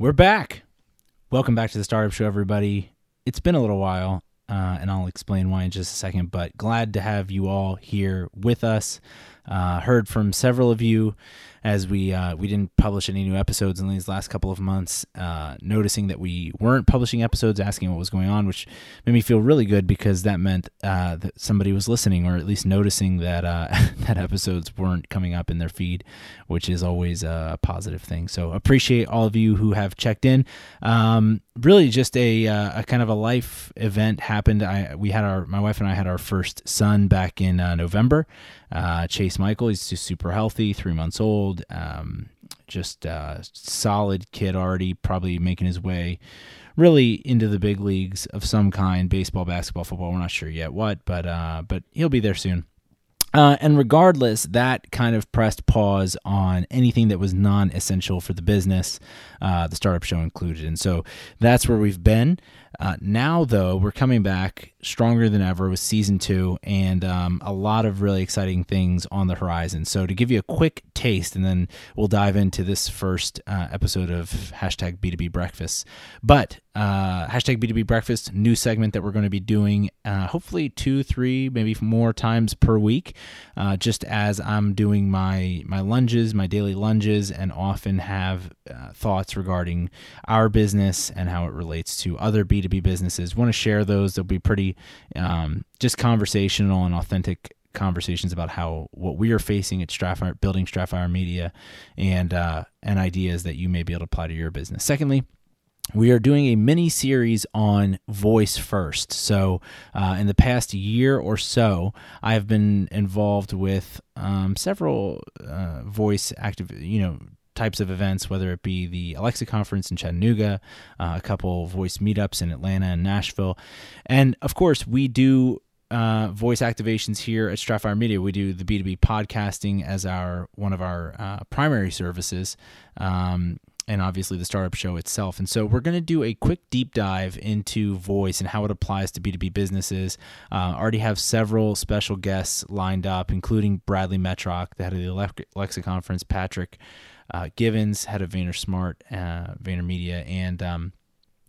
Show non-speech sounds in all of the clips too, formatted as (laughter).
We're back. Welcome back to the Startup Show, everybody. It's been a little while, uh, and I'll explain why in just a second, but glad to have you all here with us. Uh, heard from several of you as we uh, we didn't publish any new episodes in these last couple of months, uh, noticing that we weren't publishing episodes, asking what was going on, which made me feel really good because that meant uh, that somebody was listening or at least noticing that uh, (laughs) that episodes weren't coming up in their feed, which is always a positive thing. So appreciate all of you who have checked in. Um, really, just a, uh, a, kind of a life event happened. I we had our my wife and I had our first son back in November. Chase Michael, he's super healthy, three months old um, just uh, solid kid already, probably making his way really into the big leagues of some kind, baseball, basketball, football. We're not sure yet what, but uh, but he'll be there soon. Uh, and regardless, that kind of pressed pause on anything that was non essential for the business, uh, the startup show included. And so that's where we've been. Uh, now, though, we're coming back stronger than ever with season two and um, a lot of really exciting things on the horizon. So, to give you a quick taste, and then we'll dive into this first uh, episode of hashtag B2B Breakfast. But uh, hashtag B2B Breakfast, new segment that we're going to be doing uh, hopefully two, three, maybe more times per week, uh, just as I'm doing my, my lunges, my daily lunges, and often have uh, thoughts regarding our business and how it relates to other B2B businesses. Want to share those. They'll be pretty um, just conversational and authentic conversations about how what we are facing at Stratfire, building Stratfire Media, and uh, and ideas that you may be able to apply to your business. Secondly, we are doing a mini series on voice first. So, uh, in the past year or so, I have been involved with um, several uh, voice active, you know, types of events, whether it be the Alexa conference in Chattanooga, uh, a couple voice meetups in Atlanta and Nashville, and of course, we do uh, voice activations here at Stratfire Media. We do the B2B podcasting as our one of our uh, primary services. Um, and obviously the startup show itself. And so we're going to do a quick deep dive into voice and how it applies to B2B businesses. Uh, already have several special guests lined up, including Bradley Metrock, the head of the Alexa conference, Patrick uh, Givens, head of VaynerSmart, uh, VaynerMedia, and um,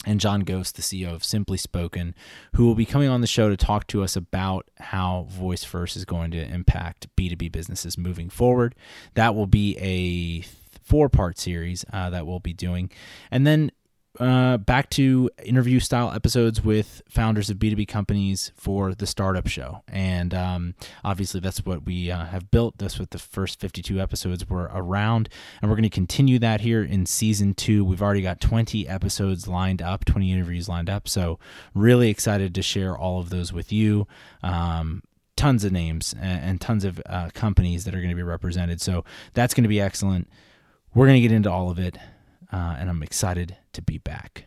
and John Ghost, the CEO of Simply Spoken, who will be coming on the show to talk to us about how Voice First is going to impact B2B businesses moving forward. That will be a four part series uh, that we'll be doing. And then uh, back to interview style episodes with founders of B2B companies for the startup show. And um, obviously, that's what we uh, have built. That's what the first 52 episodes were around. And we're going to continue that here in season two. We've already got 20 episodes lined up, 20 interviews lined up. So, really excited to share all of those with you. Um, tons of names and, and tons of uh, companies that are going to be represented. So, that's going to be excellent. We're going to get into all of it uh, and I'm excited to be back.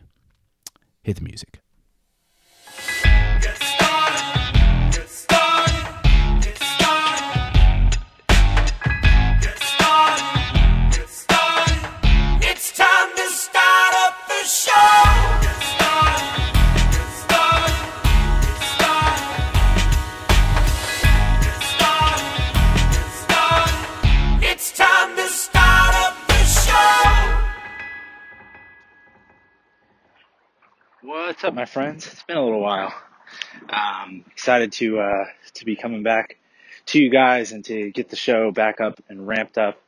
Hit the music. Up, my friends? It's been a little while. Um, excited to uh, to be coming back to you guys and to get the show back up and ramped up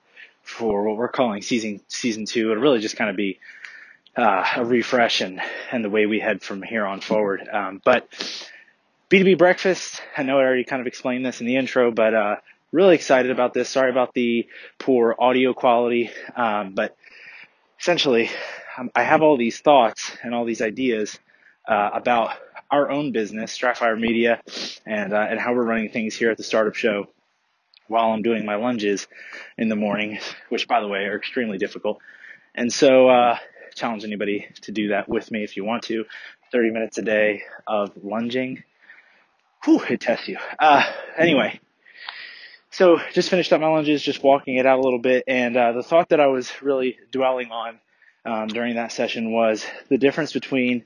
for what we're calling season season two. It'll really just kind of be uh, a refresh and and the way we head from here on forward. Um, but B2B breakfast. I know I already kind of explained this in the intro, but uh, really excited about this. Sorry about the poor audio quality, um, but essentially um, I have all these thoughts and all these ideas uh, about our own business, Stratfire Media, and uh, and how we're running things here at the Startup Show while I'm doing my lunges in the morning, which by the way are extremely difficult. And so, uh, challenge anybody to do that with me if you want to. 30 minutes a day of lunging. Whew, it tests you. Uh, anyway, so just finished up my lunges, just walking it out a little bit, and uh, the thought that I was really dwelling on um, during that session was the difference between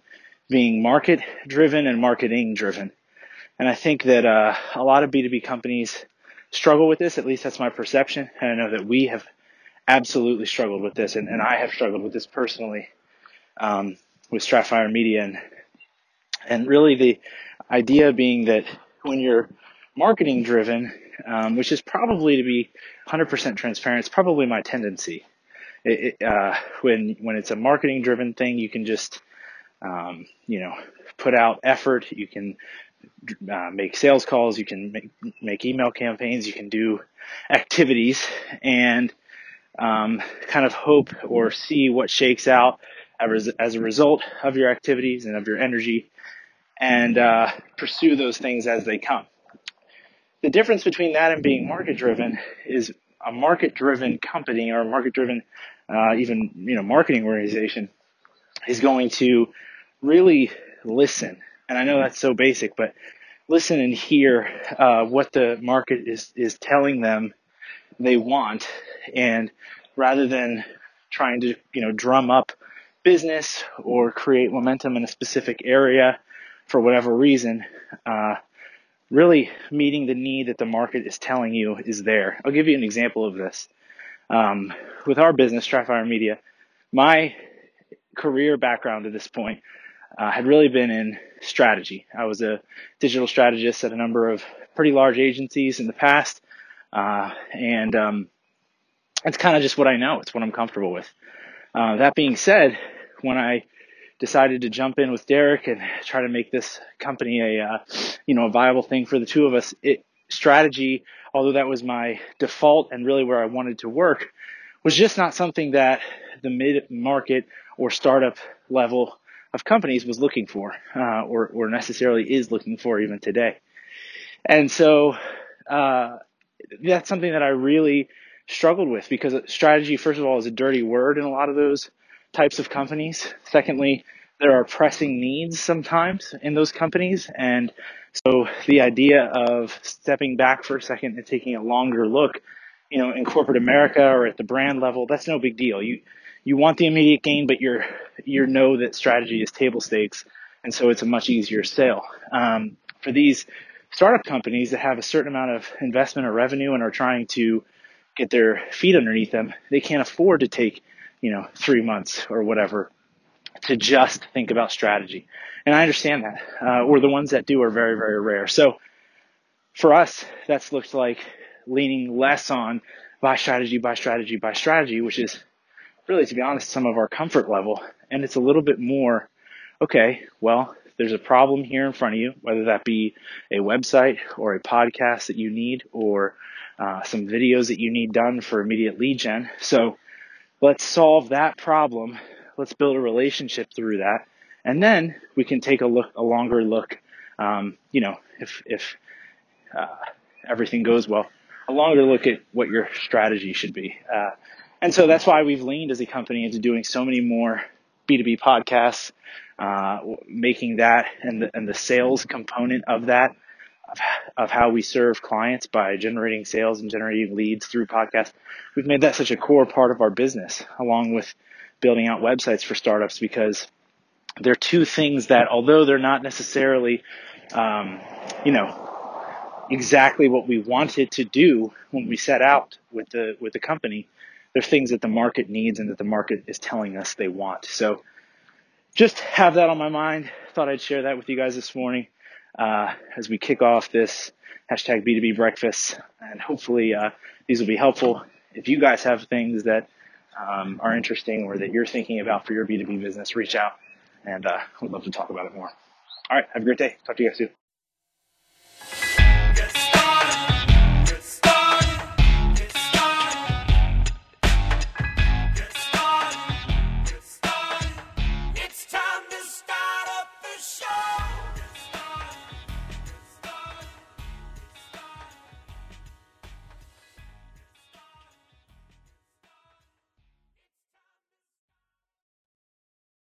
being market driven and marketing driven. And I think that uh, a lot of B2B companies struggle with this. At least that's my perception. And I know that we have absolutely struggled with this, and, and I have struggled with this personally um, with Stratfire Media, and and really the idea being that when you're marketing driven, um, which is probably to be 100% transparent, it's probably my tendency. It, it, uh, when when it's a marketing driven thing, you can just um, you know put out effort. You can uh, make sales calls. You can make make email campaigns. You can do activities and um, kind of hope or see what shakes out as, as a result of your activities and of your energy, and uh, pursue those things as they come. The difference between that and being market driven is a market driven company or a market driven uh, even you know marketing organization is going to really listen. And I know that's so basic, but listen and hear uh, what the market is is telling them they want, and rather than trying to you know drum up business or create momentum in a specific area for whatever reason, uh, really meeting the need that the market is telling you is there. I'll give you an example of this. Um, with our business, Stratfire Media, my career background to this point uh, had really been in strategy. I was a digital strategist at a number of pretty large agencies in the past, uh, and um, it's kind of just what I know. It's what I'm comfortable with. Uh, that being said, when I decided to jump in with Derek and try to make this company a uh, you know a viable thing for the two of us. It strategy, although that was my default and really where I wanted to work, was just not something that the mid market or startup level of companies was looking for, uh, or or necessarily is looking for even today. And so uh, that's something that I really struggled with because strategy, first of all, is a dirty word in a lot of those types of companies. Secondly, there are pressing needs sometimes in those companies. And so the idea of stepping back for a second and taking a longer look, you know, in corporate America or at the brand level, that's no big deal. You, you want the immediate gain, but you're, you know that strategy is table stakes. And so it's a much easier sale. Um, for these startup companies that have a certain amount of investment or revenue and are trying to get their feet underneath them, they can't afford to take you know, three months or whatever to just think about strategy. And I understand that. Uh, or the ones that do are very, very rare. So for us, that's looked like leaning less on buy strategy, buy strategy, buy strategy, which is really, to be honest, some of our comfort level. And it's a little bit more, okay, well, there's a problem here in front of you, whether that be a website or a podcast that you need or uh, some videos that you need done for immediate lead gen. So let's solve that problem. Let's build a relationship through that. And then we can take a look, a longer look, um, you know, if, if, uh, everything goes well, a longer look at what your strategy should be. Uh, and so that's why we've leaned as a company into doing so many more B2B podcasts, uh, making that and the, and the sales component of that of how we serve clients by generating sales and generating leads through podcasts. We've made that such a core part of our business, along with building out websites for startups, because they're two things that, although they're not necessarily, um, you know, exactly what we wanted to do when we set out with the with the company, they're things that the market needs and that the market is telling us they want. So, just have that on my mind. Thought I'd share that with you guys this morning uh, as we kick off this hashtag B2B breakfast. And hopefully uh, these will be helpful. If you guys have things that um, are interesting or that you're thinking about for your B2B business, reach out and uh, we'd love to talk about it more. All right. Have a great day. Talk to you guys soon.